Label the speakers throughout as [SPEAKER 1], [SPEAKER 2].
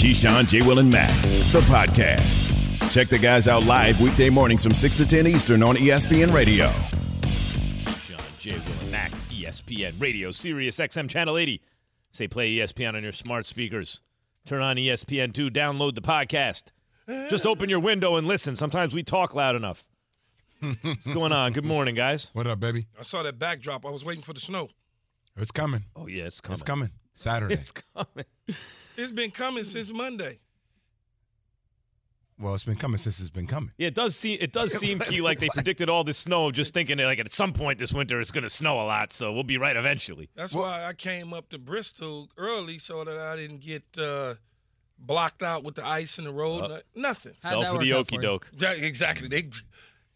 [SPEAKER 1] Keyshawn, J. Will, and Max, the podcast. Check the guys out live weekday mornings from 6 to 10 Eastern on ESPN Radio.
[SPEAKER 2] Keyshawn, J. Will, and Max, ESPN Radio, Sirius XM Channel 80. Say play ESPN on your smart speakers. Turn on E ESPN2, download the podcast. Just open your window and listen. Sometimes we talk loud enough. What's going on? Good morning, guys.
[SPEAKER 3] What up, baby?
[SPEAKER 4] I saw that backdrop. I was waiting for the snow.
[SPEAKER 3] It's coming.
[SPEAKER 2] Oh, yeah, it's coming.
[SPEAKER 3] It's coming. Saturday.
[SPEAKER 2] It's coming.
[SPEAKER 4] It's been coming since Monday.
[SPEAKER 3] well, it's been coming since it's been coming.
[SPEAKER 2] Yeah, it does seem it does seem Key like they predicted all this snow, just thinking like at some point this winter it's going to snow a lot, so we'll be right eventually.
[SPEAKER 4] That's why I came up to Bristol early so that I didn't get uh, blocked out with the ice in the road.
[SPEAKER 2] Uh,
[SPEAKER 4] Nothing.
[SPEAKER 5] How'd
[SPEAKER 2] Fell for the
[SPEAKER 5] work out
[SPEAKER 2] okey doke.
[SPEAKER 4] Yeah, exactly. They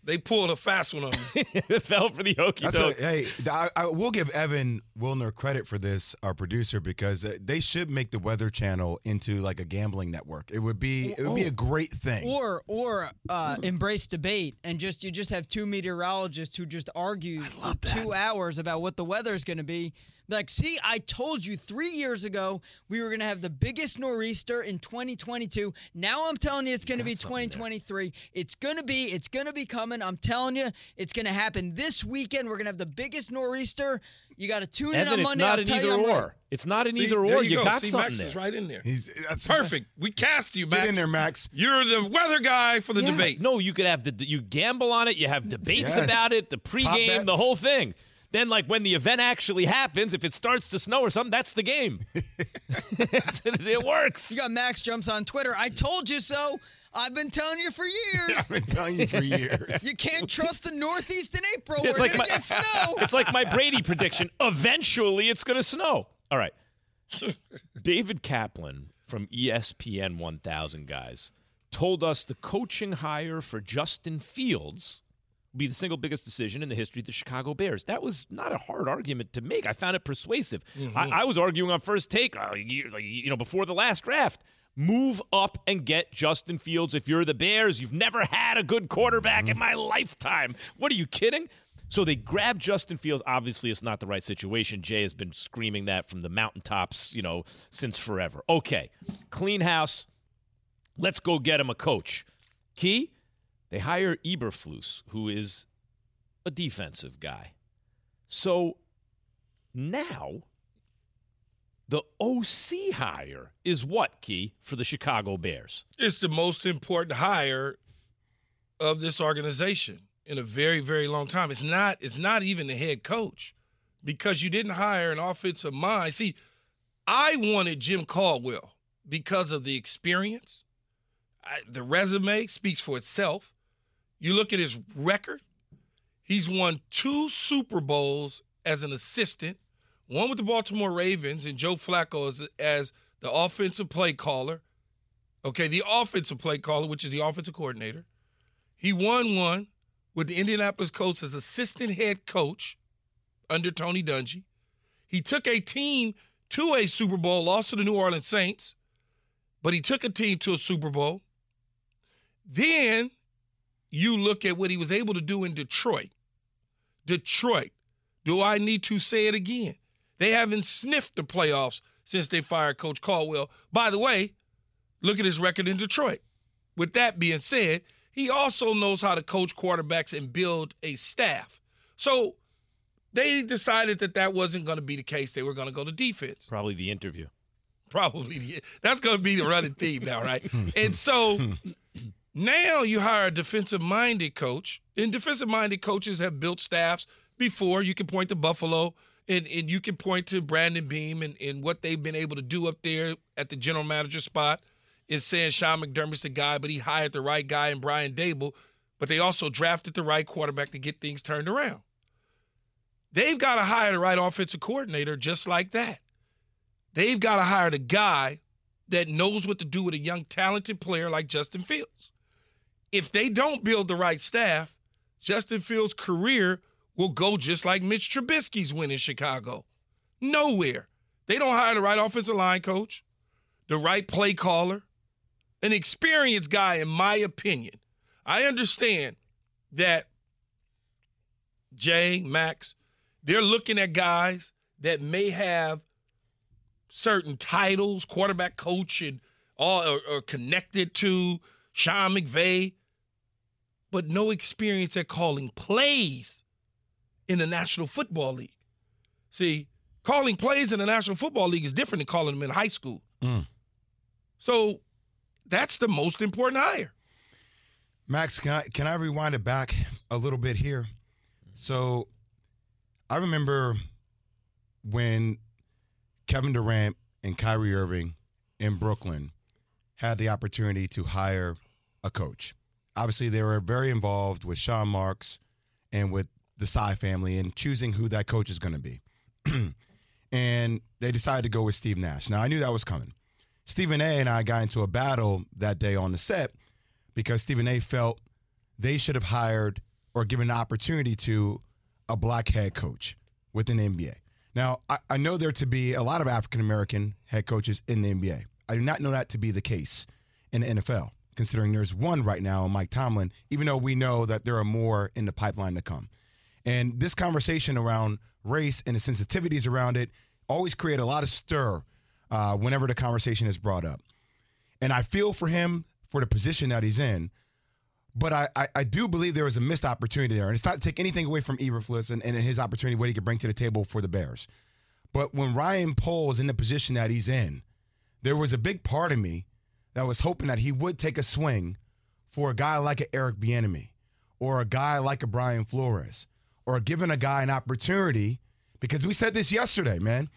[SPEAKER 4] they pulled a fast one on me.
[SPEAKER 2] Fell for the okey doke.
[SPEAKER 3] hey, I, I will give Evan Wilner credit for this, our producer, because uh, they should make the Weather Channel into like a gambling network. It would be it would be a great thing.
[SPEAKER 5] Or or uh, embrace debate and just you just have two meteorologists who just argue for two hours about what the weather is going to be. Like, see, I told you three years ago we were going to have the biggest nor'easter in 2022. Now I'm telling you it's going to be 2023. It's going to be, it's going to be coming. I'm telling you, it's going to happen this weekend. We're going to have the biggest nor'easter. You got to tune in
[SPEAKER 2] Evan,
[SPEAKER 5] on
[SPEAKER 2] it's
[SPEAKER 5] Monday.
[SPEAKER 2] not
[SPEAKER 5] I'll
[SPEAKER 2] an
[SPEAKER 5] tell
[SPEAKER 2] either
[SPEAKER 5] you I'm right.
[SPEAKER 2] or. It's not an
[SPEAKER 4] See,
[SPEAKER 2] either
[SPEAKER 4] there
[SPEAKER 2] or. You,
[SPEAKER 4] go.
[SPEAKER 2] got
[SPEAKER 4] See,
[SPEAKER 2] something
[SPEAKER 4] Max
[SPEAKER 2] there.
[SPEAKER 4] is right in there.
[SPEAKER 3] He's that's
[SPEAKER 4] Perfect. We cast you, Max.
[SPEAKER 3] Get in there, Max.
[SPEAKER 4] You're the weather guy for the
[SPEAKER 2] Yeah.
[SPEAKER 4] debate.
[SPEAKER 2] No, you could have the you gamble on it. You have debates
[SPEAKER 3] Yes.
[SPEAKER 2] about it, the pregame, the whole thing. Then, like when the event actually happens, if it starts to snow or something, that's the game. it works.
[SPEAKER 5] You got Max jumps on Twitter. I told you so. I've been telling you for years.
[SPEAKER 3] I've been telling you for years.
[SPEAKER 5] You can't trust the Northeast in April.
[SPEAKER 2] It's
[SPEAKER 5] We're
[SPEAKER 2] like
[SPEAKER 5] gonna
[SPEAKER 2] my-
[SPEAKER 5] get snow.
[SPEAKER 2] It's like my Brady prediction. Eventually, it's going to snow. All right. David Kaplan from ESPN 1000 guys told us the coaching hire for Justin Fields would be the single biggest decision in the history of the Chicago Bears. That was not a hard argument to make. I found it persuasive. I, I was arguing on first take, uh, you, like, you know, before the last draft. Move up and get Justin Fields if you're the Bears. You've never had a good quarterback in my lifetime. What are you kidding? So they grab Justin Fields. Obviously, it's not the right situation. Jay has been screaming that from the mountaintops, you know, since forever. Okay, clean house. Let's go get him a coach. Key, they hire Eberflus, who is a defensive guy. So now the OC hire is what, Key, for the Chicago Bears?
[SPEAKER 4] It's the most important hire of this organization in a very, very long time. It's not. It's not even the head coach because you didn't hire an offensive mind. See, I wanted Jim Caldwell because of the experience. I, the resume speaks for itself. You look at his record. He's won two Super Bowls as an assistant, one with the Baltimore Ravens and Joe Flacco as, as the offensive play caller. Okay, the offensive play caller, which is the offensive coordinator. He won one with the Indianapolis Colts as assistant head coach under Tony Dungy. He took a team to a Super Bowl, lost to the New Orleans Saints, but he took a team to a Super Bowl. Then you look at what he was able to do in Detroit. Detroit, do I need to say it again? They haven't sniffed the playoffs since they fired Coach Caldwell. By the way, look at his record in Detroit. With that being said, he also knows how to coach quarterbacks and build a staff. So they decided that that wasn't going to be the case. They were going to go to defense.
[SPEAKER 2] Probably the interview.
[SPEAKER 4] Probably the- that's going to be the running theme now, right? and so now you hire a defensive minded coach, and defensive minded coaches have built staffs before. You can point to Buffalo, and, and you can point to Brandon Beane and, and what they've been able to do up there at the general manager spot. In saying Sean McDermott's the guy, but he hired the right guy in Brian Daboll, but they also drafted the right quarterback to get things turned around. They've got to hire the right offensive coordinator just like that. They've got to hire the guy that knows what to do with a young, talented player like Justin Fields. If they don't build the right staff, Justin Fields' career will go just like Mitch Trubisky's win in Chicago. Nowhere. They don't hire the right offensive line coach, the right play caller, an experienced guy, in my opinion. I understand that Jay, Max, they're looking at guys that may have certain titles, quarterback coach and all or connected to Sean McVay, but no experience at calling plays in the National Football League. See, calling plays in the National Football League is different than calling them in high school.
[SPEAKER 3] Mm.
[SPEAKER 4] So that's the most important hire.
[SPEAKER 3] Max, can I can I rewind it back a little bit here? So I remember when Kevin Durant and Kyrie Irving in Brooklyn had the opportunity to hire a coach. Obviously, they were very involved with Sean Marks and with the Tsai family in choosing who that coach is going to be. and they decided to go with Steve Nash. Now, I knew that was coming. Stephen A and I got into a battle that day on the set because Stephen A felt they should have hired or given an opportunity to a black head coach within the NBA. Now, I, I know there to be a lot of African American head coaches in the NBA. I do not know that to be the case in the NFL, considering there's one right now, Mike Tomlin, even though we know that there are more in the pipeline to come. And this conversation around race and the sensitivities around it always create a lot of stir uh, whenever the conversation is brought up. And I feel for him for the position that he's in. But I, I, I do believe there was a missed opportunity there. And it's not to take anything away from Eberflus and, and his opportunity, what he could bring to the table for the Bears. But when Ryan Poles is in the position that he's in, there was a big part of me that was hoping that he would take a swing for a guy like an Eric Bieniemy or a guy like a Brian Flores or giving a guy an opportunity because we said this yesterday, man.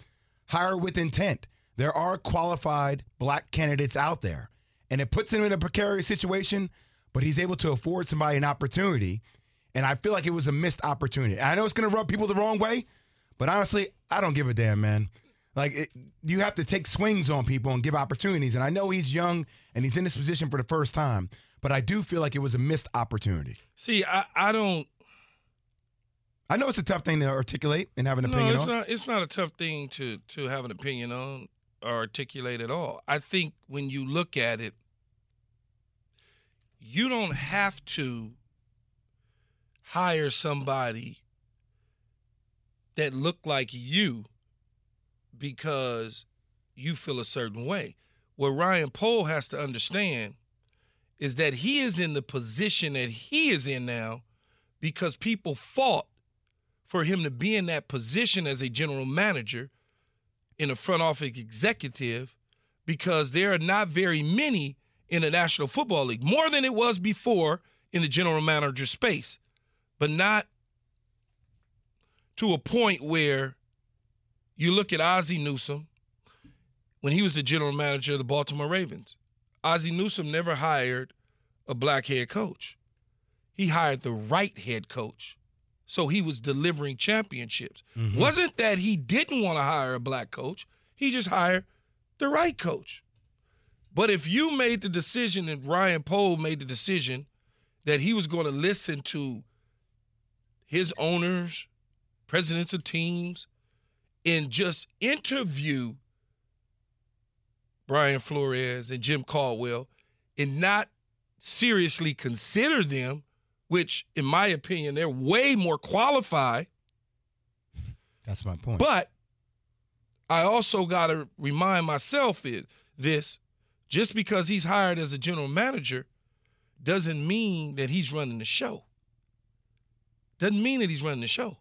[SPEAKER 3] Hire with intent. There are qualified black candidates out there, and it puts him in a precarious situation, but he's able to afford somebody an opportunity. And I feel like it was a missed opportunity. I know it's going to rub people the wrong way, but honestly, I don't give a damn, man. Like it, you have to take swings on people and give opportunities. And I know he's young and he's in this position for the first time, but I do feel like it was a missed opportunity.
[SPEAKER 4] See, I, I don't
[SPEAKER 3] I know it's a tough thing to articulate and have an
[SPEAKER 4] no,
[SPEAKER 3] opinion
[SPEAKER 4] it's
[SPEAKER 3] on.
[SPEAKER 4] not. It's not a tough thing to to have an opinion on or articulate at all. I think when you look at it, you don't have to hire somebody that look like you because you feel a certain way. What Ryan Poles has to understand is that he is in the position that he is in now because people fought for him to be in that position as a general manager in a front office executive because there are not very many in the National Football League, more than it was before in the general manager space, but not to a point where you look at Ozzie Newsome when he was the general manager of the Baltimore Ravens. Ozzie Newsome never hired a black head coach. He hired the right head coach. So he was delivering championships.
[SPEAKER 3] Mm-hmm.
[SPEAKER 4] Wasn't that he didn't want to hire a black coach, he just hired the right coach. But if you made the decision and Ryan Poles made the decision that he was going to listen to his owners, presidents of teams, and just interview Brian Flores and Jim Caldwell and not seriously consider them, which, in my opinion, they're way more qualified.
[SPEAKER 3] That's my point.
[SPEAKER 4] But I also got to remind myself this just because he's hired as a general manager doesn't mean that he's running the show. Doesn't mean that he's running the show.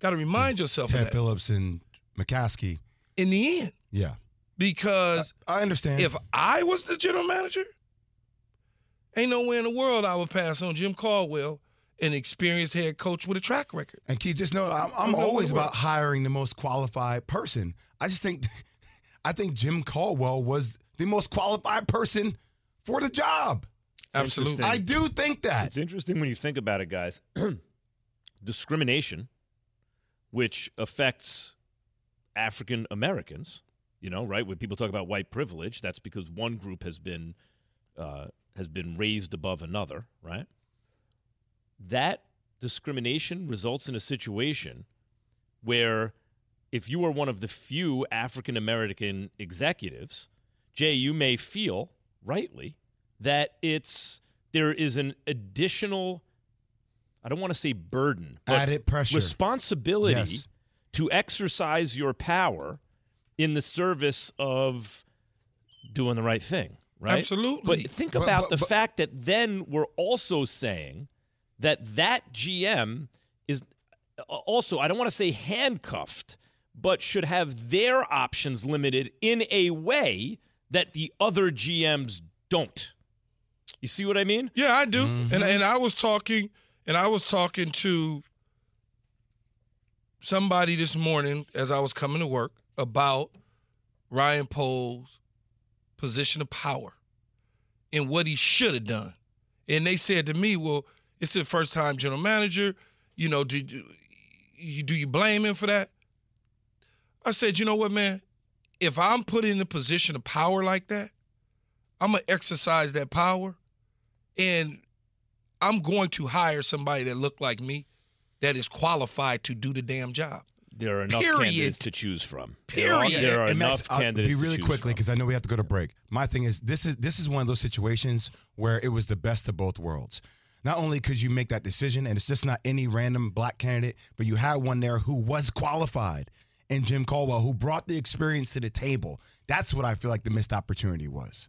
[SPEAKER 4] Got to remind yourself of
[SPEAKER 3] Ted
[SPEAKER 4] that
[SPEAKER 3] Phillips and McCaskey.
[SPEAKER 4] in the end
[SPEAKER 3] Yeah.
[SPEAKER 4] because
[SPEAKER 3] I understand.
[SPEAKER 4] if I was the general manager, ain't nowhere in the world I would pass on Jim Caldwell, an experienced head coach with a track record.
[SPEAKER 3] and Keith, just know I'm, I'm
[SPEAKER 4] No, no,
[SPEAKER 3] always
[SPEAKER 4] wait, wait.
[SPEAKER 3] about hiring the most qualified person. I just think, I think Jim Caldwell was the most qualified person for the job.
[SPEAKER 4] Absolutely.
[SPEAKER 3] I do think that.
[SPEAKER 2] It's interesting when you think about it, guys. Discrimination, which affects African Americans, you know, right? When people talk about white privilege, that's because one group has been uh, has been raised above another, right? That discrimination results in a situation where if you are one of the few African American executives, Jay, you may feel rightly that it's there is an additional I don't want to say burden, but
[SPEAKER 3] Added pressure.
[SPEAKER 2] responsibility
[SPEAKER 3] Yes.
[SPEAKER 2] to exercise your power in the service of doing the right thing, right?
[SPEAKER 4] Absolutely.
[SPEAKER 2] But think
[SPEAKER 3] But-
[SPEAKER 2] about
[SPEAKER 3] but-
[SPEAKER 2] the
[SPEAKER 3] but-
[SPEAKER 2] fact that then we're also saying that that GM is uh, also, I don't want to say handcuffed, but should have their options limited in a way that the other GMs don't. You see what I mean?
[SPEAKER 4] Yeah, I do. And mm-hmm. and I was talking and I was talking to somebody this morning as I was coming to work about Ryan Poles' position of power and what he should have done. And they said to me, "Well, it's his first time general manager. You know, do you do you blame him for that?" I said, "You know what, man? If I'm put in a position of power like that, I'm gonna exercise that power, and I'm going to hire somebody that look like me, that is qualified to do the damn job."
[SPEAKER 2] There are enough
[SPEAKER 4] Period.
[SPEAKER 2] candidates to choose from. There are,
[SPEAKER 4] Period.
[SPEAKER 2] there are
[SPEAKER 3] And
[SPEAKER 2] enough
[SPEAKER 3] Max, I'll
[SPEAKER 2] candidates
[SPEAKER 3] Be really
[SPEAKER 2] to
[SPEAKER 3] quickly because I know we have to go to break. My thing is this is this is one of those situations where it was the best of both worlds. Not only could you make that decision, and it's just not any random black candidate, but you had one there who was qualified, and Jim Caldwell, who brought the experience to the table. That's what I feel like the missed opportunity was.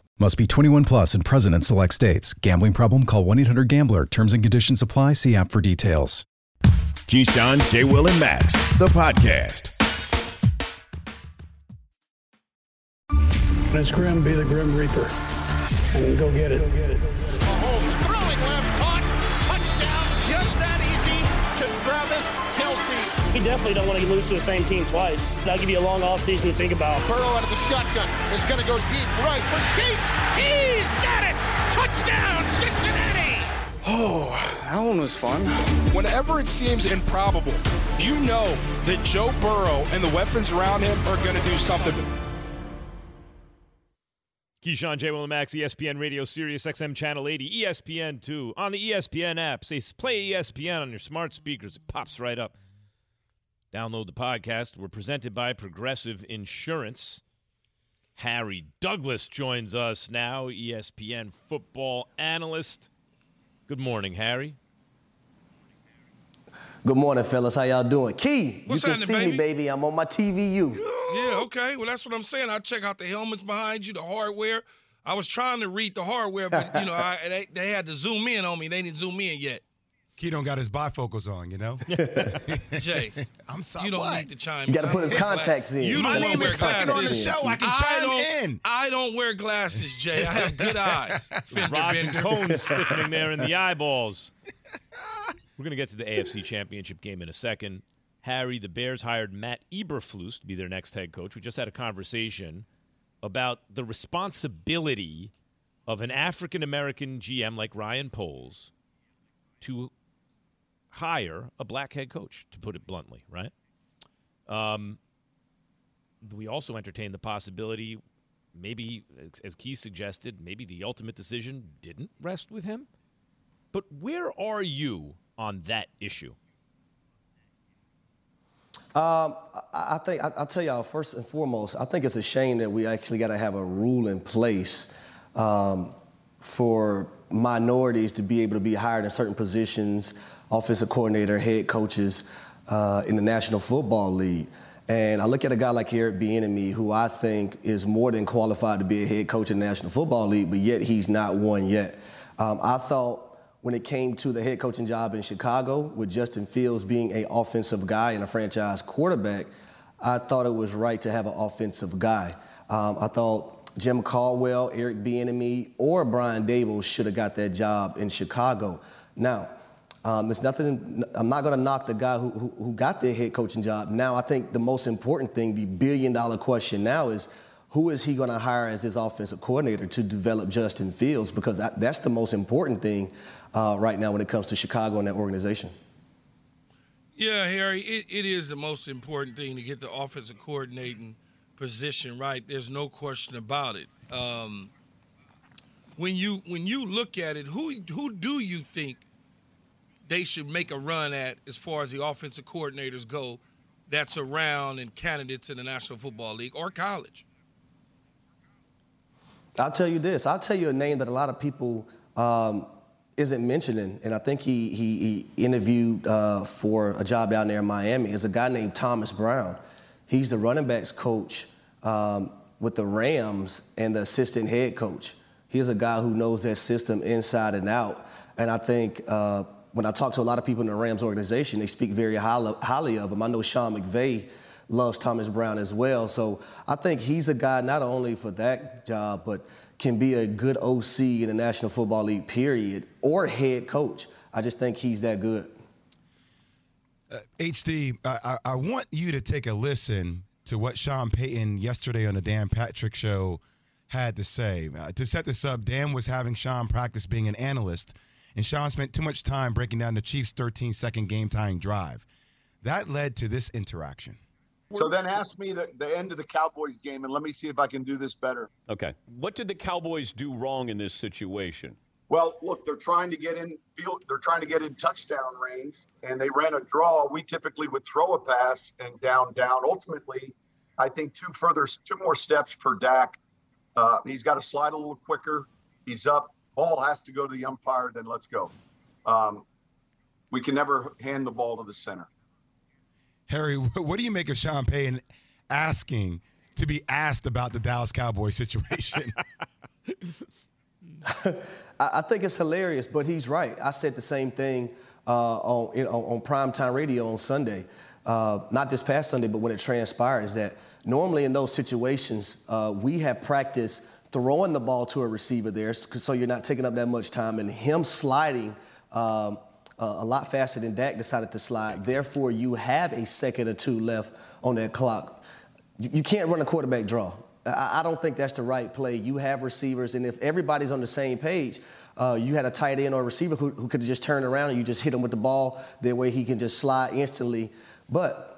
[SPEAKER 6] Must be 21 plus and present in select states. Gambling problem? Call 1 800 Gambler. Terms and conditions apply. See app for details.
[SPEAKER 1] Keyshawn, J. Will, and Max, the podcast.
[SPEAKER 7] When it's grim, be the grim reaper. And go get it. Go get it.
[SPEAKER 8] Kelsey.
[SPEAKER 9] You definitely don't want to lose to the same team twice. That'll give you a long offseason to think about.
[SPEAKER 8] Burrow out of the shotgun is going to go deep right for Chase. He's got it. Touchdown, Cincinnati.
[SPEAKER 10] Oh, that one was fun. Whenever it seems improbable, you know that Joe Burrow and the weapons around him are going to do something.
[SPEAKER 2] Keyshawn, J. Will, and Max, ESPN Radio, Sirius XM Channel 80, ESPN 2. On the ESPN app, say play ESPN on your smart speakers. It pops right up. Download the podcast. We're presented by Progressive Insurance. Harry Douglas joins us now, ESPN football analyst. Good morning, Harry.
[SPEAKER 11] Good morning, fellas. How y'all doing? Key,
[SPEAKER 4] What's
[SPEAKER 11] you can see
[SPEAKER 4] baby?
[SPEAKER 11] me, baby. I'm on my TVU.
[SPEAKER 4] Yeah, okay. Well, that's what I'm saying. I check out the helmets behind you, the hardware. I was trying to read the hardware, but you know, I, they, they had to zoom in on me. They didn't zoom in yet.
[SPEAKER 3] Key don't got his bifocals on, you know.
[SPEAKER 4] Jay,
[SPEAKER 3] I'm sorry.
[SPEAKER 4] you don't
[SPEAKER 3] what?
[SPEAKER 4] need to chime.
[SPEAKER 11] You gotta put his contacts in.
[SPEAKER 4] You
[SPEAKER 3] My
[SPEAKER 4] don't
[SPEAKER 3] name
[SPEAKER 4] wear
[SPEAKER 3] is fucking on the
[SPEAKER 4] glasses.
[SPEAKER 3] show. I can
[SPEAKER 4] I
[SPEAKER 3] chime
[SPEAKER 4] don't,
[SPEAKER 3] in.
[SPEAKER 4] I don't wear glasses, Jay. I have good eyes. Fender
[SPEAKER 2] Rods and
[SPEAKER 4] bender.
[SPEAKER 2] cones stiffening there in the eyeballs. We're going to get to the AFC Championship game in a second. Harry, the Bears hired Matt Eberflus to be their next head coach. We just had a conversation about the responsibility of an African American GM like Ryan Poles to hire a black head coach, to put it bluntly, right? Um, we also entertain the possibility, maybe, as- Keith suggested, maybe the ultimate decision didn't rest with him. But where are you on that issue?
[SPEAKER 11] Um, I, think I'll tell y'all first and foremost. I think it's a shame that we actually got to have a rule in place um, for minorities to be able to be hired in certain positions, offensive coordinator, head coaches uh, in the National Football League. And I look at a guy like Eric Bieniemy, who I think is more than qualified to be a head coach in the National Football League, but yet he's not one yet. Um, I thought when it came to the head coaching job in Chicago, with Justin Fields being an offensive guy and a franchise quarterback, I thought it was right to have an offensive guy. Um, I thought Jim Caldwell, Eric Bieniemy, or Brian Daboll should have got that job in Chicago. Now, um, there's nothing. I'm not going to knock the guy who, who, who got the head coaching job. Now, I think the most important thing, the billion dollar question now is who is he going to hire as his offensive coordinator to develop Justin Fields? Because that, that's the most important thing uh, right now when it comes to Chicago and that organization.
[SPEAKER 4] Yeah, Harry, it, it is the most important thing to get the offensive coordinating position right. There's no question about it. Um, when you when you look at it, who who do you think they should make a run at as far as the offensive coordinators go? That's around and candidates in the National Football League or college.
[SPEAKER 11] I'll tell you this. I'll tell you a name that a lot of people um, isn't mentioning, and I think he he, he interviewed uh, for a job down there in Miami. Is a guy named Thomas Brown. He's the running backs coach um, with the Rams and the assistant head coach. He's a guy who knows that system inside and out. And I think uh, when I talk to a lot of people in the Rams organization, they speak very highly, highly of him. I know Sean McVay loves Thomas Brown as well. So I think he's a guy not only for that job, but can be a good OC in the National Football League, period, or head coach. I just think he's that good.
[SPEAKER 3] Uh, HD, I, I want you to take a listen to what Sean Payton yesterday on the Dan Patrick Show had to say. Uh, to set this up, Dan was having Sean practice being an analyst, and Sean spent too much time breaking down the Chiefs' 13 second game tying drive. That led to this interaction.
[SPEAKER 12] So then ask me the, the end of the Cowboys game, and let me see if I can do this better.
[SPEAKER 13] Okay. What did the Cowboys do wrong in this situation?
[SPEAKER 12] Well, look, they're trying to get in field. They're trying to get in touchdown range, and they ran a draw. We typically would throw a pass and down, down. Ultimately, I think two further, two more steps for Dak. Uh, he's got to slide a little quicker. He's up. Ball has to go to the umpire. Then let's go. Um, we can never hand the ball to the center.
[SPEAKER 3] Harry, what do you make of Sean Payton asking to be asked about the Dallas Cowboys situation?
[SPEAKER 11] I think it's hilarious, but he's right. I said the same thing uh, on, you know, on primetime radio on Sunday, uh, not this past Sunday, but when it transpired, is that normally in those situations, uh, we have practiced throwing the ball to a receiver there so you're not taking up that much time, and him sliding um, a lot faster than Dak decided to slide. Therefore, you have a second or two left on that clock. You, you can't run a quarterback draw. I don't think that's the right play. You have receivers, and if everybody's on the same page, uh, you had a tight end or receiver who, who could have just turned around and you just hit him with the ball. That way he can just slide instantly. But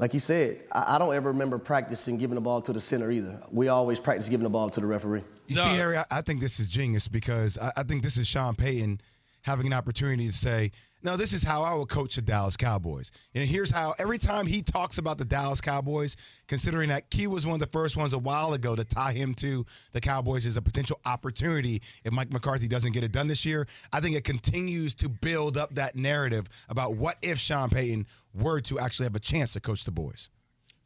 [SPEAKER 11] like you said, I, I don't ever remember practicing giving the ball to the center either. We always practice giving the ball to the referee.
[SPEAKER 3] You no. see, Harry, I, I, think this is genius because I, I think this is Sean Payton having an opportunity to say, no, this is how I would coach the Dallas Cowboys. And here's how every time he talks about the Dallas Cowboys, considering that Key was one of the first ones a while ago to tie him to the Cowboys as a potential opportunity if Mike McCarthy doesn't get it done this year, I think it continues to build up that narrative about what if Sean Payton were to actually have a chance to coach the boys.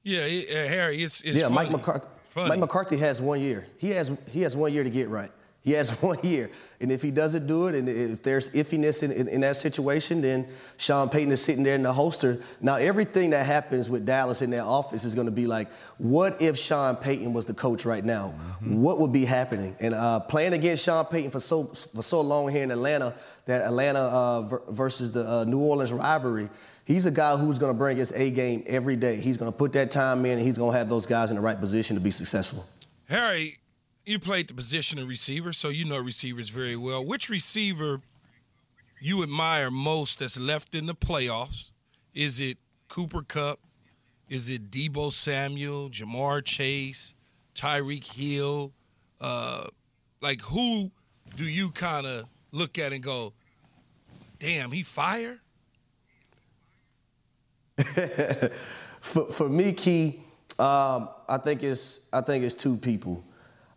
[SPEAKER 4] Yeah, uh, Harry, it's, it's
[SPEAKER 11] yeah.
[SPEAKER 4] Funny.
[SPEAKER 11] Mike McCarthy. Mike McCarthy has one year. He has he has one year to get right. He has one year. And if he doesn't do it, and if there's iffiness in, in, in, that situation, then Sean Payton is sitting there in the holster. Now, everything that happens with Dallas in their office is going to be like, what if Sean Payton was the coach right now? Mm-hmm. What would be happening? And uh, playing against Sean Payton for so for so long here in Atlanta, that Atlanta uh, versus the uh, New Orleans rivalry, he's a guy who's going to bring his A game every day. He's going to put that time in, and he's going to have those guys in the right position to be successful.
[SPEAKER 4] Harry, you played the position of receiver, so you know receivers very well. Which receiver you admire most that's left in the playoffs? Is it Cooper Kupp? Is it Deebo Samuel, Ja'Marr Chase, Tyreek Hill? Uh, like who do you kind of look at and go, "Damn, he fire"?
[SPEAKER 11] for, for me, Key, um, I think it's I think it's two people.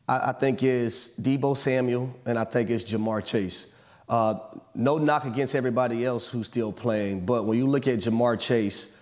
[SPEAKER 11] I, I think is Deebo Samuel, and I think it's Ja'Marr Chase. Uh, no knock against everybody else who's still playing, but when you look at Ja'Marr Chase,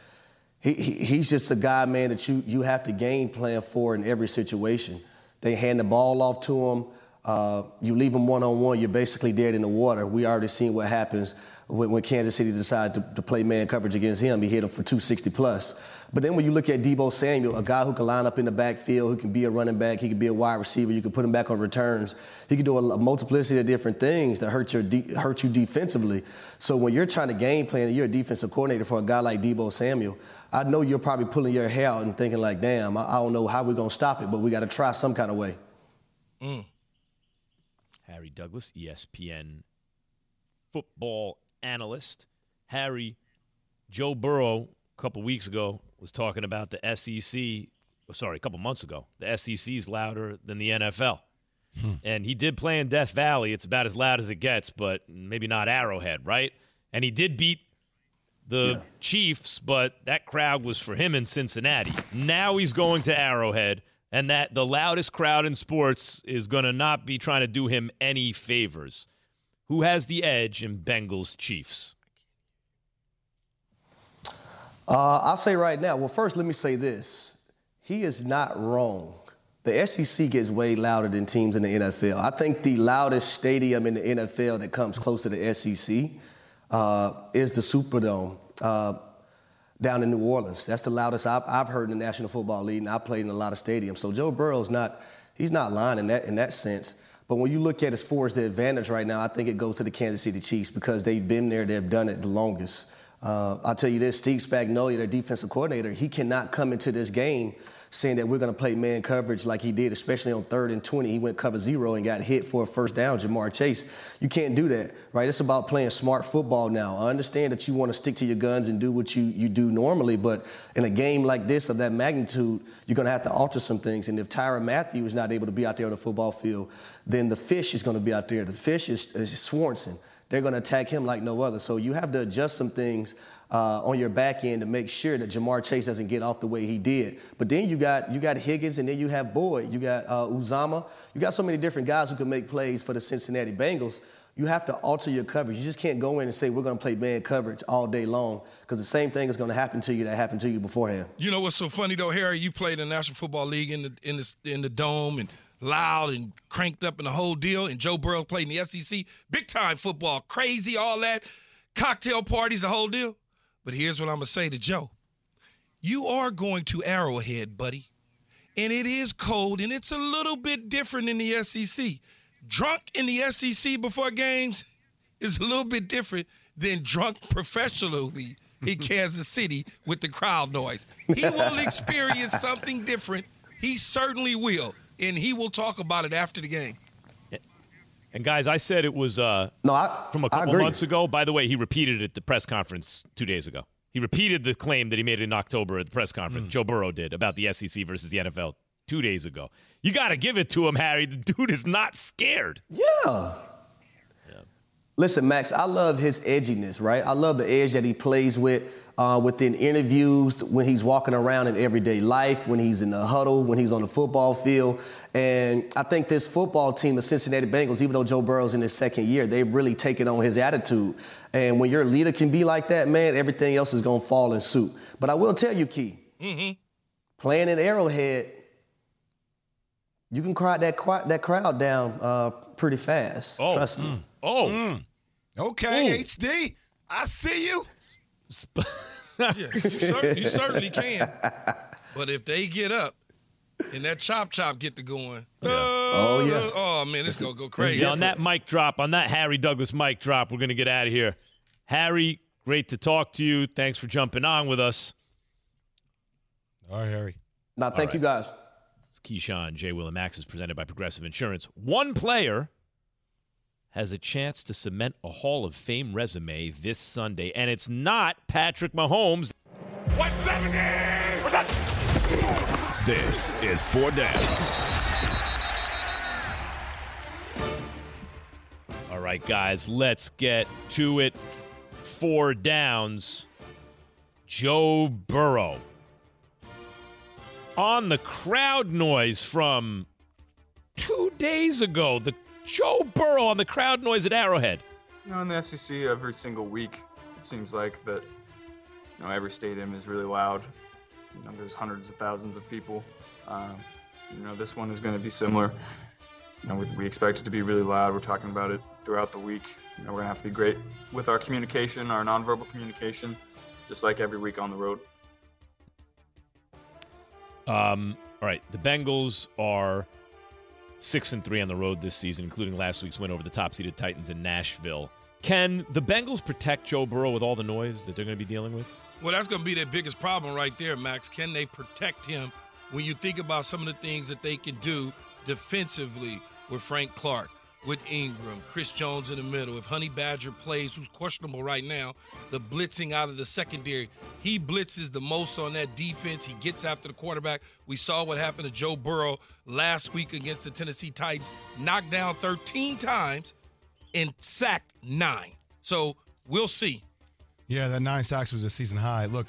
[SPEAKER 11] he, he, he's just a guy, man, that you, you have to game plan for in every situation. They hand the ball off to him. Uh, you leave him one on one, you're basically dead in the water. We already seen what happens when, when Kansas City decided to, to play man coverage against him. He hit him for 260 plus. But then when you look at Deebo Samuel, a guy who can line up in the backfield, who can be a running back, he can be a wide receiver, you can put him back on returns. He can do a, multiplicity of different things that hurt, your de- hurt you defensively. So when you're trying to game plan and you're a defensive coordinator for a guy like Deebo Samuel, I know you're probably pulling your hair out and thinking like, damn, I, I don't know how we're going to stop it, but we got to try some kind of way.
[SPEAKER 4] Mm.
[SPEAKER 2] Harry Douglas, ESPN football analyst. Harry, Joe Burrow, a couple weeks ago, was talking about the SEC. Sorry, a couple months ago. The SEC is louder than the NFL. Hmm. And he did play in Death Valley. It's about as loud as it gets, but maybe not Arrowhead, right? And he did beat the Chiefs, but that crowd was for him in Cincinnati. Now he's going to Arrowhead, and that the loudest crowd in sports is going to not be trying to do him any favors. Who has the edge in Bengals Chiefs?
[SPEAKER 11] Uh, I'll say right now. Well, first, let me say this: he is not wrong. The SEC gets way louder than teams in the NFL. I think the loudest stadium in the NFL that comes close to the SEC uh, is the Superdome uh, down in New Orleans. That's the loudest I've, I've heard in the National Football League, and I played in a lot of stadiums. So Joe Burrow's not he's not lying in that in that sense. But when you look at as far as the advantage right now, I think it goes to the Kansas City Chiefs because they've been there, they've done it the longest. Uh, I'll tell you this, Steve Spagnuolo, their defensive coordinator, he cannot come into this game saying that we're going to play man coverage like he did, especially on third and 20. He went cover zero and got hit for a first down, Ja'Marr Chase. You can't do that, right? It's about playing smart football now. I understand that you want to stick to your guns and do what you, you do normally, but in a game like this of that magnitude, you're going to have to alter some things. And if Tyrann Mathieu is not able to be out there on the football field, then the fish is going to be out there. The fish is, is Swanson. They're going to attack him like no other. So you have to adjust some things uh, on your back end to make sure that Ja'Marr Chase doesn't get off the way he did. But then you got you got Higgins, and then you have Boyd, you got uh, Uzomah, you got so many different guys who can make plays for the Cincinnati Bengals. You have to alter your coverage. You just can't go in and say we're going to play man coverage all day long because the same thing is going to happen to you that happened to you beforehand.
[SPEAKER 4] You know what's so funny though, Harry? You played in the National Football League in the in the in the dome and loud and cranked up in the whole deal. And Joe Burrow played in the SEC, big time football, crazy, all that, cocktail parties, the whole deal. But here's what I'm gonna say to Joe: You are going to Arrowhead, buddy, and it is cold and it's a little bit different in the SEC. Drunk in the SEC before games is a little bit different than drunk professionally in Kansas City with the crowd noise. He will experience something different. He certainly will, and he will talk about it after the game.
[SPEAKER 2] And guys, I said it was uh,
[SPEAKER 11] no, I,
[SPEAKER 2] from a couple
[SPEAKER 11] agree.
[SPEAKER 2] months ago. By the way, he repeated it at the press conference two days ago. He repeated the claim that he made in October at the press conference. Joe Burrow did about the SEC versus the NFL two days ago. You got to give it to him, Harry. The dude is not scared.
[SPEAKER 11] Yeah. Listen, Max, I love his edginess, right? I love the edge that he plays with uh, within interviews, when he's walking around in everyday life, when he's in the huddle, when he's on the football field. And I think this football team, the Cincinnati Bengals, even though Joe Burrow's in his second year, they've really taken on his attitude. And when your leader can be like that, man, everything else is going to fall in suit. But I will tell you, Key,
[SPEAKER 4] Mm-hmm.
[SPEAKER 11] playing in Arrowhead, you can quiet that, qui- that crowd down uh, pretty fast.
[SPEAKER 2] Oh.
[SPEAKER 11] Trust me.
[SPEAKER 2] Oh. Mm.
[SPEAKER 3] Okay, HD, I see you.
[SPEAKER 4] Yeah, you, cer- you certainly can. But if they get up and that chop chop get to going, uh,
[SPEAKER 11] Oh, yeah.
[SPEAKER 4] oh man, this is gonna go crazy.
[SPEAKER 2] Yeah, on that mic drop, on that Harry Douglas mic drop, we're going to get out of here. Harry, great to talk to you. Thanks for jumping on with us.
[SPEAKER 3] All right, Harry.
[SPEAKER 11] Now, thank you guys.
[SPEAKER 2] It's Keyshawn, J. Will, and Max is presented by Progressive Insurance. One player has a chance to cement a Hall of Fame resume this Sunday, and it's not Patrick Mahomes.
[SPEAKER 8] 170! What's?
[SPEAKER 1] This is Four Downs.
[SPEAKER 2] All right, guys, let's get to it. Four downs. Joe Burrow. On the crowd noise from two days ago, the Joe Burrow on the crowd noise at Arrowhead.
[SPEAKER 14] You know, in the SEC, every single week, it seems like that. You know, every stadium is really loud. You know, there's hundreds of thousands of people. Um, you know, this one is going to be similar. you know, we, we expect it to be really loud. We're talking about it throughout the week. You know, we're gonna have to be great with our communication, our nonverbal communication, just like every week on the road.
[SPEAKER 2] Um, all right, the Bengals are six and three on the road this season, including last week's win over the top-seeded Titans in Nashville. Can the Bengals protect Joe Burrow with all the noise that they're going to be dealing with?
[SPEAKER 4] Well, that's going to be their biggest problem right there, Max. Can they protect him when you think about some of the things that they can do defensively with Frank Clark, with Ingram, Chris Jones in the middle? If Honey Badger plays, who's questionable right now, the blitzing out of the secondary, he blitzes the most on that defense. He gets after the quarterback. We saw what happened to Joe Burrow last week against the Tennessee Titans, knocked down 13 times and sacked nine. So we'll see.
[SPEAKER 3] Yeah, that nine sacks was a season high. Look,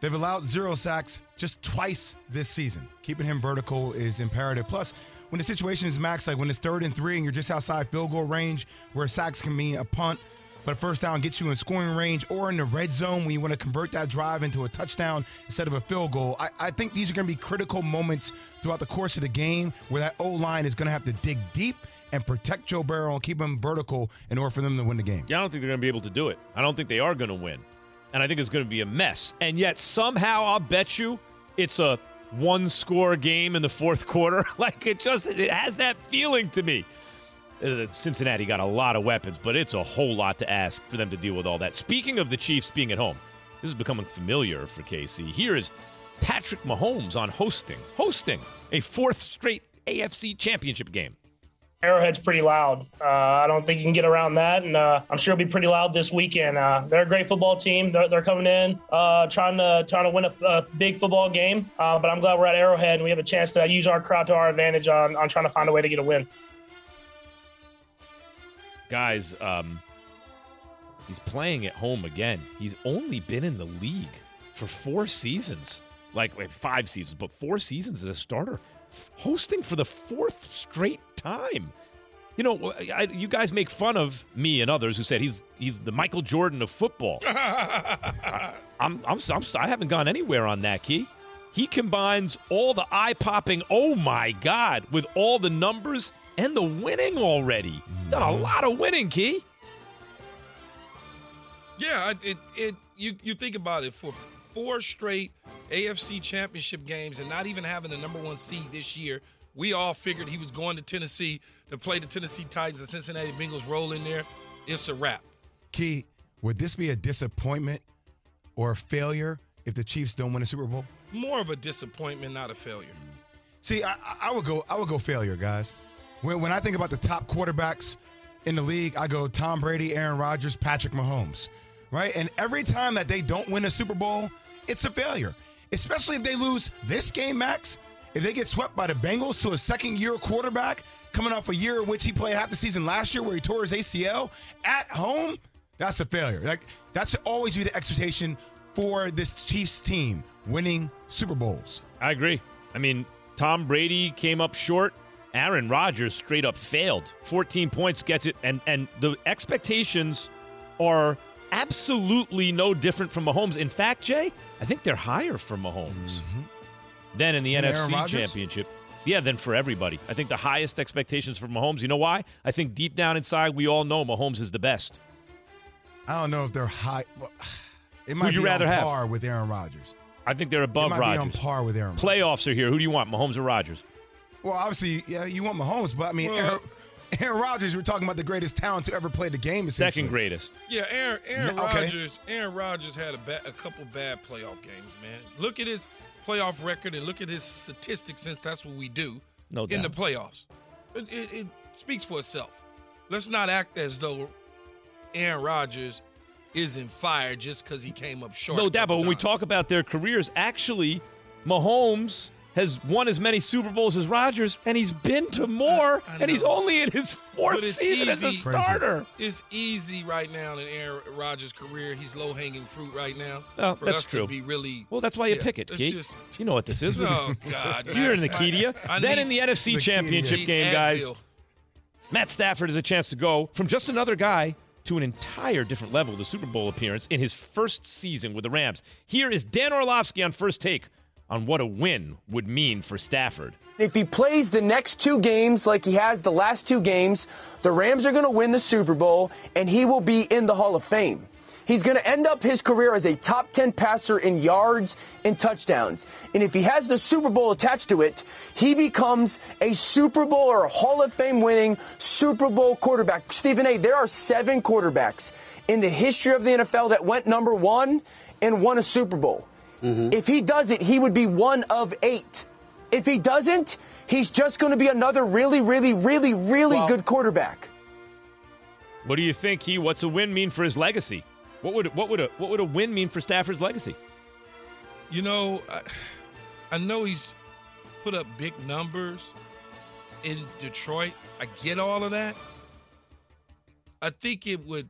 [SPEAKER 3] they've allowed zero sacks just twice this season. Keeping him vertical is imperative. Plus, when the situation is max, like when it's third and three and you're just outside field goal range, where sacks can mean a punt, but a first down gets you in scoring range or in the red zone when you want to convert that drive into a touchdown instead of a field goal. I, I think these are going to be critical moments throughout the course of the game where that O line is going to have to dig deep and protect Joe Burrow and keep him vertical in order for them to win the game.
[SPEAKER 2] Yeah, I don't think they're going to be able to do it. I don't think they are going to win. And I think it's going to be a mess. And yet, somehow, I'll bet you it's a one score game in the fourth quarter. like it just it has that feeling to me. Uh, Cincinnati got a lot of weapons, but it's a whole lot to ask for them to deal with all that. Speaking of the Chiefs being at home, this is becoming familiar for KC. Here is Patrick Mahomes on hosting, hosting a fourth straight AFC championship game.
[SPEAKER 9] Arrowhead's pretty loud. Uh, I don't think you can get around that, and uh, I'm sure it'll be pretty loud this weekend. Uh, they're a great football team. They're, they're coming in uh, trying to trying to win a, a big football game. Uh, but I'm glad we're at Arrowhead and we have a chance to use our crowd to our advantage on, on trying to find a way to get a win.
[SPEAKER 2] Guys, um, he's playing at home again. He's only been in the league for four seasons, like wait, five seasons, but four seasons as a starter, hosting for the fourth straight time. You know, I, you guys make fun of me and others who said he's he's the Michael Jordan of football. I, I'm, I'm, I'm, I haven't gone anywhere on that, Key. He combines all the eye popping, oh my God, with all the numbers and the winning already. Done a mm-hmm. lot of winning, Key.
[SPEAKER 4] Yeah, it, it you you think about it for four straight AFC championship games and not even having the number one seed this year. We all figured he was going to Tennessee to play the Tennessee Titans and Cincinnati Bengals roll in there. It's a wrap.
[SPEAKER 3] Key, would this be a disappointment or a failure if the Chiefs don't win a Super Bowl?
[SPEAKER 4] More of a disappointment, not a failure.
[SPEAKER 3] See, I, I would go. I would go failure, guys. When, when I think about the top quarterbacks in the league, I go Tom Brady, Aaron Rodgers, Patrick Mahomes, right? And every time that they don't win a Super Bowl, it's a failure. Especially if they lose this game, Max. If they get swept by the Bengals to a second year quarterback coming off a year in which he played half the season last year where he tore his ACL at home, that's a failure. Like that should always be the expectation for this Chiefs team winning Super Bowls.
[SPEAKER 2] I agree. I mean, Tom Brady came up short. Aaron Rodgers straight up failed. 14 points gets it, and and the expectations are absolutely no different from Mahomes. In fact, Jay, I think they're higher for Mahomes mm-hmm. Than in the
[SPEAKER 3] Than Aaron
[SPEAKER 2] NFC Championship. Yeah, then for everybody. I think the highest expectations for Mahomes. You know why? I think deep down inside, we all know Mahomes is the best.
[SPEAKER 3] I don't know if they're high. well, It might
[SPEAKER 2] Who'd you
[SPEAKER 3] be
[SPEAKER 2] rather
[SPEAKER 3] on
[SPEAKER 2] have?
[SPEAKER 3] par with Aaron Rodgers.
[SPEAKER 2] I think they're above
[SPEAKER 3] it might
[SPEAKER 2] Rodgers.
[SPEAKER 3] be on par with Aaron. Rodgers.
[SPEAKER 2] Playoffs are here. Who do you want, Mahomes or Rodgers?
[SPEAKER 3] Well, obviously, yeah, you want Mahomes, but I mean,
[SPEAKER 4] Well-
[SPEAKER 3] Aaron, Aaron Rodgers. We're talking about the greatest talent to ever play the game.
[SPEAKER 2] Second greatest.
[SPEAKER 4] Yeah, Aaron Aaron
[SPEAKER 3] Okay.
[SPEAKER 4] Rodgers. Aaron Rodgers had a, ba- a couple bad playoff games, man. Look at his playoff record and look at his statistics, since that's what we do
[SPEAKER 2] No
[SPEAKER 4] in the playoffs. It, it, it speaks for itself. Let's not act as though Aaron Rodgers isn't fired just because he came up short.
[SPEAKER 2] No doubt, but when we talk about their careers, actually, Mahomes has won as many Super Bowls as Rodgers, and he's been to more,
[SPEAKER 4] I
[SPEAKER 2] and he's only in his fourth
[SPEAKER 4] But it's
[SPEAKER 2] season as a
[SPEAKER 4] easy.
[SPEAKER 2] starter.
[SPEAKER 4] It's easy right now in Aaron Rodgers' career. He's low hanging fruit right now.
[SPEAKER 2] Well,
[SPEAKER 4] for
[SPEAKER 2] that's
[SPEAKER 4] us
[SPEAKER 2] true.
[SPEAKER 4] to be really
[SPEAKER 2] Well, that's why you
[SPEAKER 4] Yeah,
[SPEAKER 2] pick it,
[SPEAKER 4] it's
[SPEAKER 2] Keith.
[SPEAKER 4] just-
[SPEAKER 2] you know what this is.
[SPEAKER 4] Oh, God,
[SPEAKER 2] You're in the Kedia.
[SPEAKER 4] I
[SPEAKER 2] Then
[SPEAKER 4] need
[SPEAKER 2] in the NFC
[SPEAKER 3] the
[SPEAKER 2] Championship game,
[SPEAKER 4] Need
[SPEAKER 2] guys,
[SPEAKER 4] Advil.
[SPEAKER 2] Matt Stafford has a chance to go from just another guy to an entire different level, the Super Bowl appearance in his first season with the Rams. Here is Dan Orlovsky on first take on what a win would mean for Stafford.
[SPEAKER 15] If he plays the next two games like he has the last two games, the Rams are going to win the Super Bowl and he will be in the Hall of Fame. He's going to end up his career as a top 10 passer in yards and touchdowns. And if he has the Super Bowl attached to it, he becomes a Super Bowl or Hall of Fame winning Super Bowl quarterback. Stephen A., there are seven quarterbacks in the history of the NFL that went number one and won a Super Bowl. Mm-hmm. If he does it, he would be one of eight. If he doesn't, he's just going to be another really, really, really, really good quarterback.
[SPEAKER 2] What do you think he? What's a win mean for his legacy? What would what would a what would a win mean for Stafford's legacy?
[SPEAKER 4] You know, I, I know he's put up big numbers in Detroit. I get all of that. I think it would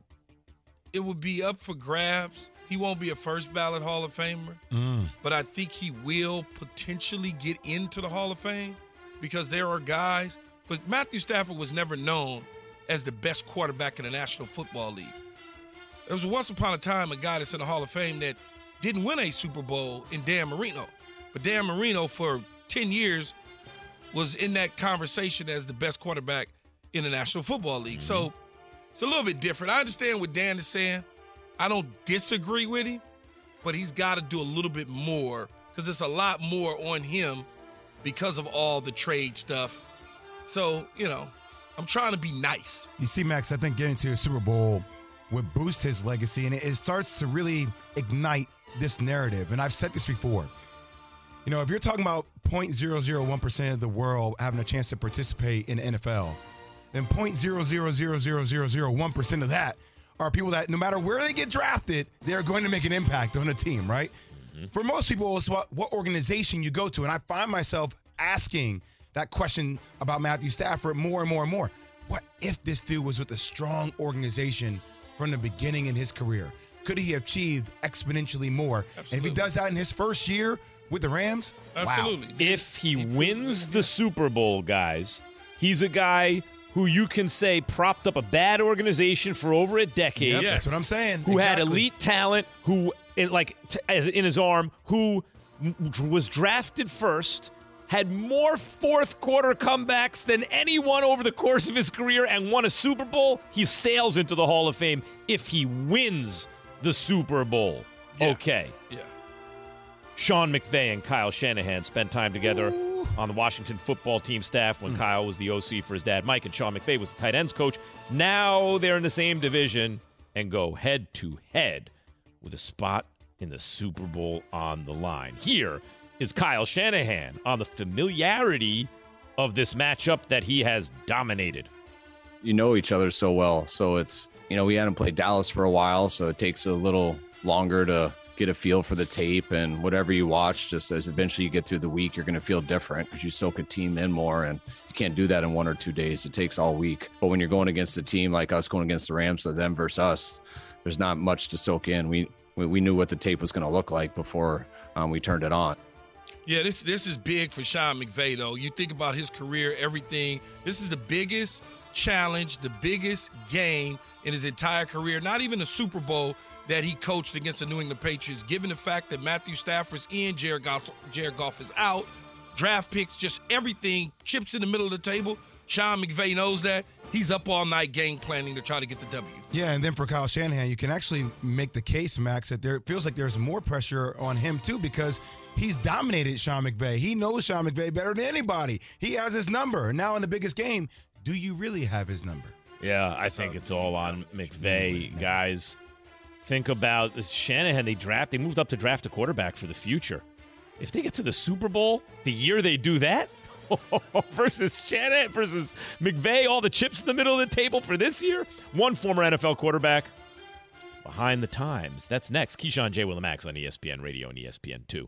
[SPEAKER 4] it would be up for grabs. He won't be a first ballot Hall of Famer, mm. but I think he will potentially get into the Hall of Fame because there are guys. But Matthew Stafford was never known as the best quarterback in the National Football League. There was once upon a time a guy that's in the Hall of Fame that didn't win a Super Bowl in Dan Marino. But Dan Marino, for 10 years, was in that conversation as the best quarterback in the National Football League. So mm-hmm. it's a little bit different. I understand what Dan is saying. I don't disagree with him, but he's got to do a little bit more because it's a lot more on him because of all the trade stuff. So, you know, I'm trying to be nice.
[SPEAKER 3] You see, Max, I think getting to a Super Bowl would boost his legacy, and it, starts to really ignite this narrative. And I've said this before. You know, if you're talking about 0.001% of the world having a chance to participate in the NFL, then 0.0000001% of that are people that no matter where they get drafted, they're going to make an impact on a team, right? Mm-hmm. For most people, it's what, what organization you go to. And I find myself asking that question about Matthew Stafford more and more and more. What if this dude was with a strong organization from the beginning in his career? Could he have achieved exponentially more? And if he does that in his first year with the Rams, wow.
[SPEAKER 2] If he wins the Super Bowl, guys, he's a guy who you can say propped up a bad organization for over a decade.
[SPEAKER 3] Yep, that's what I'm saying.
[SPEAKER 2] Who had elite talent, who like t- as in his arm, who was drafted first, had more fourth quarter comebacks than anyone over the course of his career, and won a Super Bowl. He sails into the Hall of Fame if he wins the Super Bowl. Okay.
[SPEAKER 4] Yeah.
[SPEAKER 2] Sean McVay and Kyle Shanahan spent time together on the Washington football team staff when hmm. Kyle was the OC for his dad, Mike, and Sean McVay was the tight ends coach. Now they're in the same division and go head to head with a spot in the Super Bowl on the line. Here is Kyle Shanahan on the familiarity of this matchup that he has dominated.
[SPEAKER 16] you know each other so well. So it's, you know, we hadn't played Dallas for a while, so it takes a little longer to get a feel for the tape and whatever you watch. Just as eventually you get through the week, you're going to feel different because you soak a team in more, and you can't do that in one or two days. It takes all week. But when you're going against a team like us, going against the Rams, so them versus us, there's not much to soak in. We we, knew what the tape was going to look like before um, we turned it on.
[SPEAKER 4] Yeah, this this is big for Sean McVay though. You think about his career, everything. This is the biggest challenge, the biggest game in his entire career. Not even a Super Bowl that he coached against the New England Patriots. Given the fact that Matthew Stafford's in, Jared Goff, Jared Goff is out, draft picks, just everything, chips in the middle of the table. Sean McVay knows that. He's up all night game planning to try to get the W.
[SPEAKER 3] Yeah, and then for Kyle Shanahan, you can actually make the case, Max, that there it feels like there's more pressure on him too because he's dominated Sean McVay. He knows Sean McVay better than anybody. He has his number. Now in the biggest game, do you really have his number?
[SPEAKER 2] Yeah, I think it's all on McVay, guys. Think about Shanahan. They draft. They moved up to draft a quarterback for the future. If they get to the Super Bowl the year they do that, versus Shanahan versus McVay, all the chips in the middle of the table for this year. One former NFL quarterback behind the times. That's next. Keyshawn J. Willimax on ESPN Radio and ESPN Two.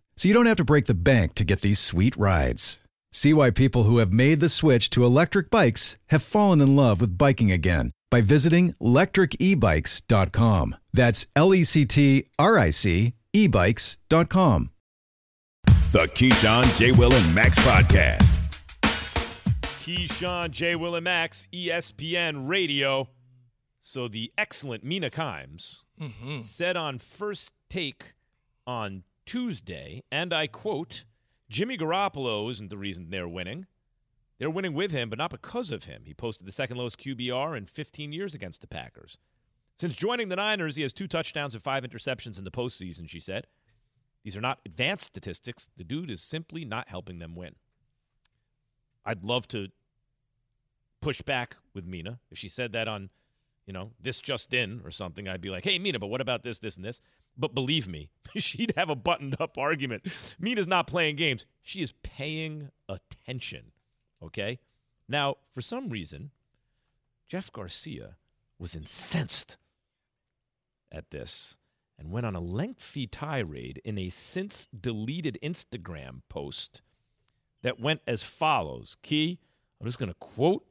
[SPEAKER 6] so you don't have to break the bank to get these sweet rides. See why people who have made the switch to electric bikes have fallen in love with biking again by visiting lectricebikes.com. That's L E C T R I C ebikes.com.
[SPEAKER 1] The Keyshawn, J. Will, and Max podcast.
[SPEAKER 2] Keyshawn, J. Will, and Max, ESPN Radio. So the excellent Mina Kimes
[SPEAKER 4] Mhm.
[SPEAKER 2] said on First Take on Tuesday, and I quote, Jimmy Garoppolo isn't the reason they're winning. They're winning with him, but not because of him. He posted the second lowest QBR in 15 years against the Packers. Since joining the Niners, he has two touchdowns and five interceptions in the postseason, she said. These are not advanced statistics. The dude is simply not helping them win. I'd love to push back with Mina. If she said that on, you know, this just in or something, I'd be like, hey, Mina, but what about this, this, and this? But believe me, she'd have a buttoned up argument. Mina's not playing games, she is paying attention. Okay? Now, for some reason, Jeff Garcia was incensed at this and went on a lengthy tirade in a since deleted Instagram post that went as follows. Key, I'm just going to quote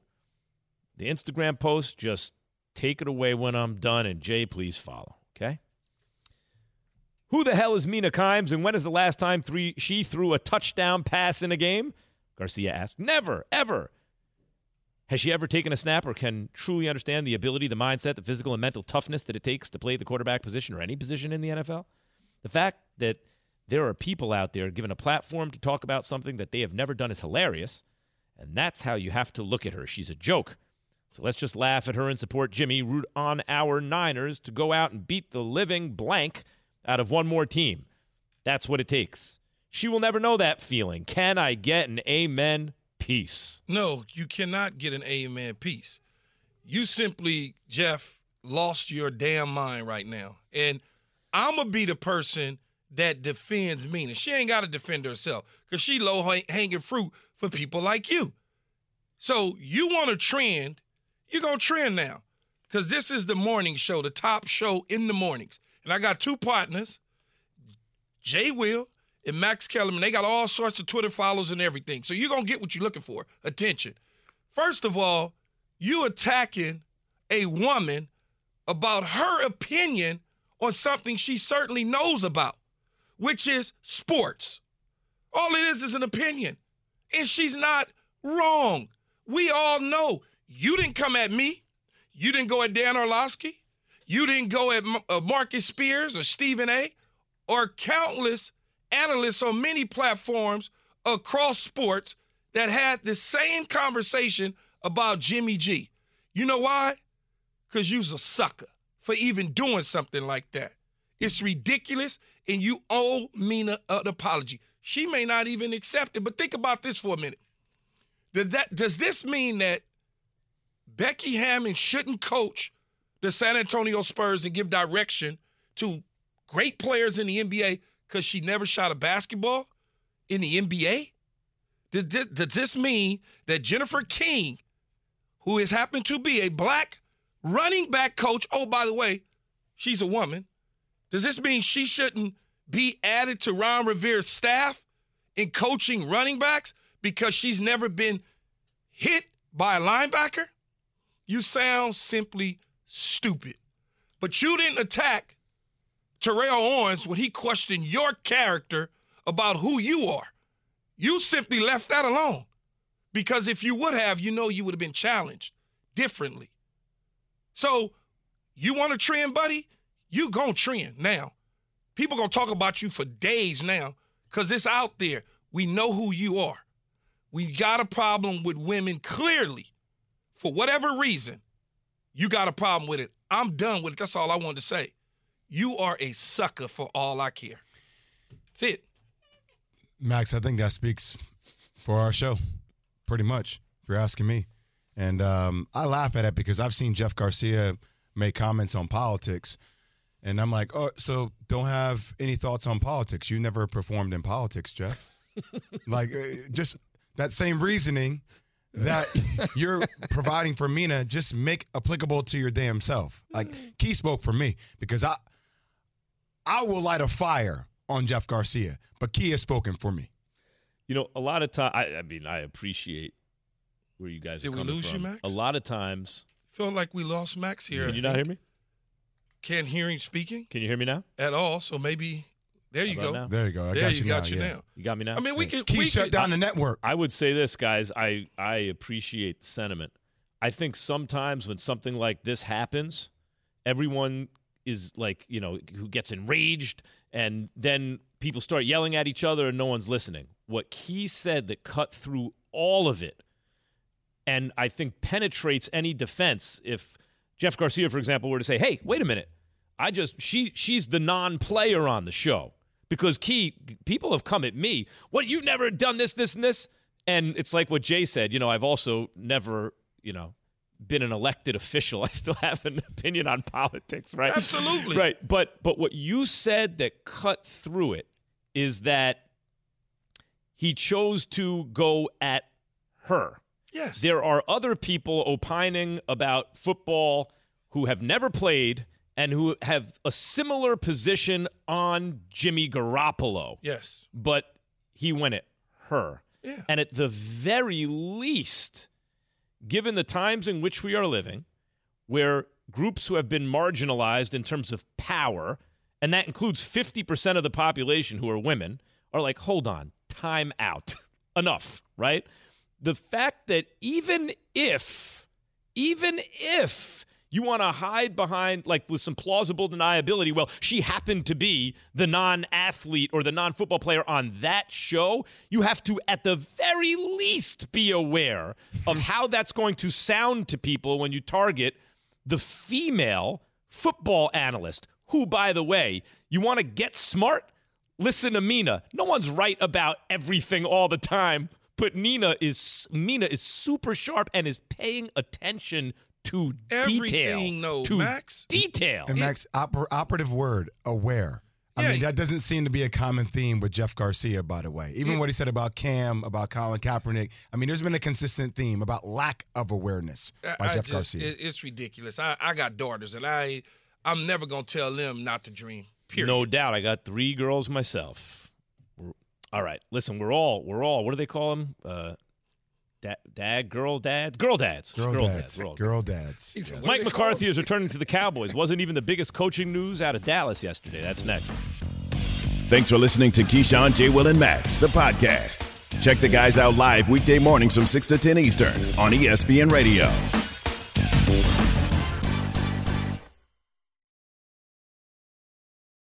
[SPEAKER 2] the Instagram post, just take it away when I'm done, and Jay, please follow, okay? Who the hell is Mina Kimes, and when is the last time three, she threw a touchdown pass in a game? Garcia asked. Never, ever. Has she ever taken a snap or can truly understand the ability, the mindset, the physical and mental toughness that it takes to play the quarterback position or any position in the NFL? The fact that there are people out there given a platform to talk about something that they have never done is hilarious, and that's how you have to look at her. She's a joke. So let's just laugh at her and support Jimmy, root on our Niners to go out and beat the living blank out of one more team. That's what it takes. She will never know that feeling. Can I get an amen? Peace.
[SPEAKER 4] No, you cannot get an amen piece. You simply, Jeff, lost your damn mind right now. And I'm going to be the person that defends Mina. She ain't got to defend herself because she low hanging fruit for people like you. So you want to trend, you're going to trend now because this is the morning show, the top show in the mornings. And I got two partners, Jay Will and Max Kellerman. They got all sorts of Twitter followers and everything. So you're going to get what you're looking for attention. First of all, you attacking a woman about her opinion on something she certainly knows about, which is sports. All it is is an opinion. And she's not wrong. We all know you didn't come at me. You didn't go at Dan Orlovsky. You didn't go at uh, Marcus Spears or Stephen A. or countless analysts on many platforms across sports that had the same conversation about Jimmy G. You know why? Because you's a sucker for even doing something like that. It's ridiculous, and you owe Mina an apology. She may not even accept it, but think about this for a minute. That, does this mean that Becky Hammon shouldn't coach the San Antonio Spurs and give direction to great players in the NBA because she never shot a basketball in the NBA? Does this, does this mean that Jennifer King, who has happened to be a black running back coach, oh, by the way, she's a woman, does this mean she shouldn't be added to Ron Rivera's staff in coaching running backs because she's never been hit by a linebacker? You sound simply stupid. But you didn't attack Terrell Owens when he questioned your character about who you are. You simply left that alone. Because if you would have, you know you would have been challenged differently. So you want to trend, buddy? You gonna trend now. People gonna talk about you for days now because it's out there. We know who you are. We got a problem with women clearly. For whatever reason, you got a problem with it. I'm done with it. That's all I wanted to say. You are a sucker for all I care. That's it.
[SPEAKER 3] Max, I think that speaks for our show, pretty much, if you're asking me. And um, I laugh at it because I've seen Jeff Garcia make comments on politics. And I'm like, oh, so don't have any thoughts on politics. You never performed in politics, Jeff. like, uh, just that same reasoning that you're providing for Mina, just make applicable to your damn self. Like, Key spoke for me because I, I will light a fire on Jeff Garcia, but Key has spoken for me.
[SPEAKER 2] You know, a lot of time. I, I mean, I appreciate where you guys.
[SPEAKER 4] Did
[SPEAKER 2] are
[SPEAKER 4] we
[SPEAKER 2] coming
[SPEAKER 4] lose you,
[SPEAKER 2] from.
[SPEAKER 4] Max?
[SPEAKER 2] A lot of times.
[SPEAKER 4] Feel like we lost Max here.
[SPEAKER 2] Can you not hear me?
[SPEAKER 4] Can't hear him speaking
[SPEAKER 2] Can you hear me now?
[SPEAKER 4] at all. So maybe there you go.
[SPEAKER 2] now?
[SPEAKER 3] There you go. I
[SPEAKER 4] there
[SPEAKER 3] got
[SPEAKER 4] you
[SPEAKER 3] you
[SPEAKER 4] got
[SPEAKER 3] now,
[SPEAKER 4] you
[SPEAKER 3] yeah.
[SPEAKER 4] now.
[SPEAKER 2] You got me now.
[SPEAKER 4] I mean, we can.
[SPEAKER 3] Key
[SPEAKER 4] we
[SPEAKER 3] shut
[SPEAKER 4] could,
[SPEAKER 3] down the network.
[SPEAKER 2] I would say this, guys. I I appreciate the sentiment. I think sometimes when something like this happens, everyone is like, you know, who gets enraged, and then people start yelling at each other, and no one's listening. What Key said that cut through all of it, and I think penetrates any defense. If Jeff Garcia, for example, were to say, "Hey, wait a minute," I just she she's the non-player on the show because Key people have come at me. What you never done this, this, and this, and it's like what Jay said. You know, I've also never, you know, been an elected official. I still have an opinion on politics, right?
[SPEAKER 4] Absolutely.
[SPEAKER 2] right. But but what you said that cut through it is that he chose to go at her.
[SPEAKER 4] Yes.
[SPEAKER 2] There are other people opining about football who have never played and who have a similar position on Jimmy Garoppolo.
[SPEAKER 4] Yes.
[SPEAKER 2] But he went at her.
[SPEAKER 4] Yeah.
[SPEAKER 2] And at the very least, given the times in which we are living, where groups who have been marginalized in terms of power, and that includes 50% of the population who are women, are like, hold on, time out. Enough, right? The fact that even if, even if you want to hide behind, like with some plausible deniability, well, she happened to be the non athlete or the non football player on that show, you have to, at the very least, be aware of how that's going to sound to people when you target the female football analyst, who, by the way, you want to get smart? Listen to Mina. No one's right about everything all the time, but Nina is Mina is super sharp and is paying attention to
[SPEAKER 4] Everything,
[SPEAKER 2] detail.
[SPEAKER 4] though,
[SPEAKER 2] to
[SPEAKER 4] Max.
[SPEAKER 2] detail.
[SPEAKER 3] And Max, oper- operative word, aware. I mean, that doesn't seem to be a common theme with Jeff Garcia, by the way. Even
[SPEAKER 4] Yeah.
[SPEAKER 3] what he said about Cam, about Colin Kaepernick. I mean, there's been a consistent theme about lack of awareness by
[SPEAKER 4] I
[SPEAKER 3] Jeff
[SPEAKER 4] just,
[SPEAKER 3] Garcia.
[SPEAKER 4] it- it's ridiculous. I, I got daughters, and I I'm never gonna tell them not to dream. Period.
[SPEAKER 2] No doubt. I got three girls myself. We're- all right. Listen, we're all we're all what do they call them? Uh, dad, dad, girl, dads, girl dads,
[SPEAKER 3] girl,
[SPEAKER 2] girl
[SPEAKER 3] dads.
[SPEAKER 2] girl
[SPEAKER 3] Girl dads.
[SPEAKER 4] He said,
[SPEAKER 3] Yes.
[SPEAKER 2] Mike McCarthy is returning to the Cowboys. Wasn't even the biggest coaching news out of Dallas yesterday. That's next.
[SPEAKER 1] Thanks for listening to Keyshawn, J. Will, and Max, the podcast. Check the guys out live weekday mornings from 6 to 10 Eastern on ESPN Radio.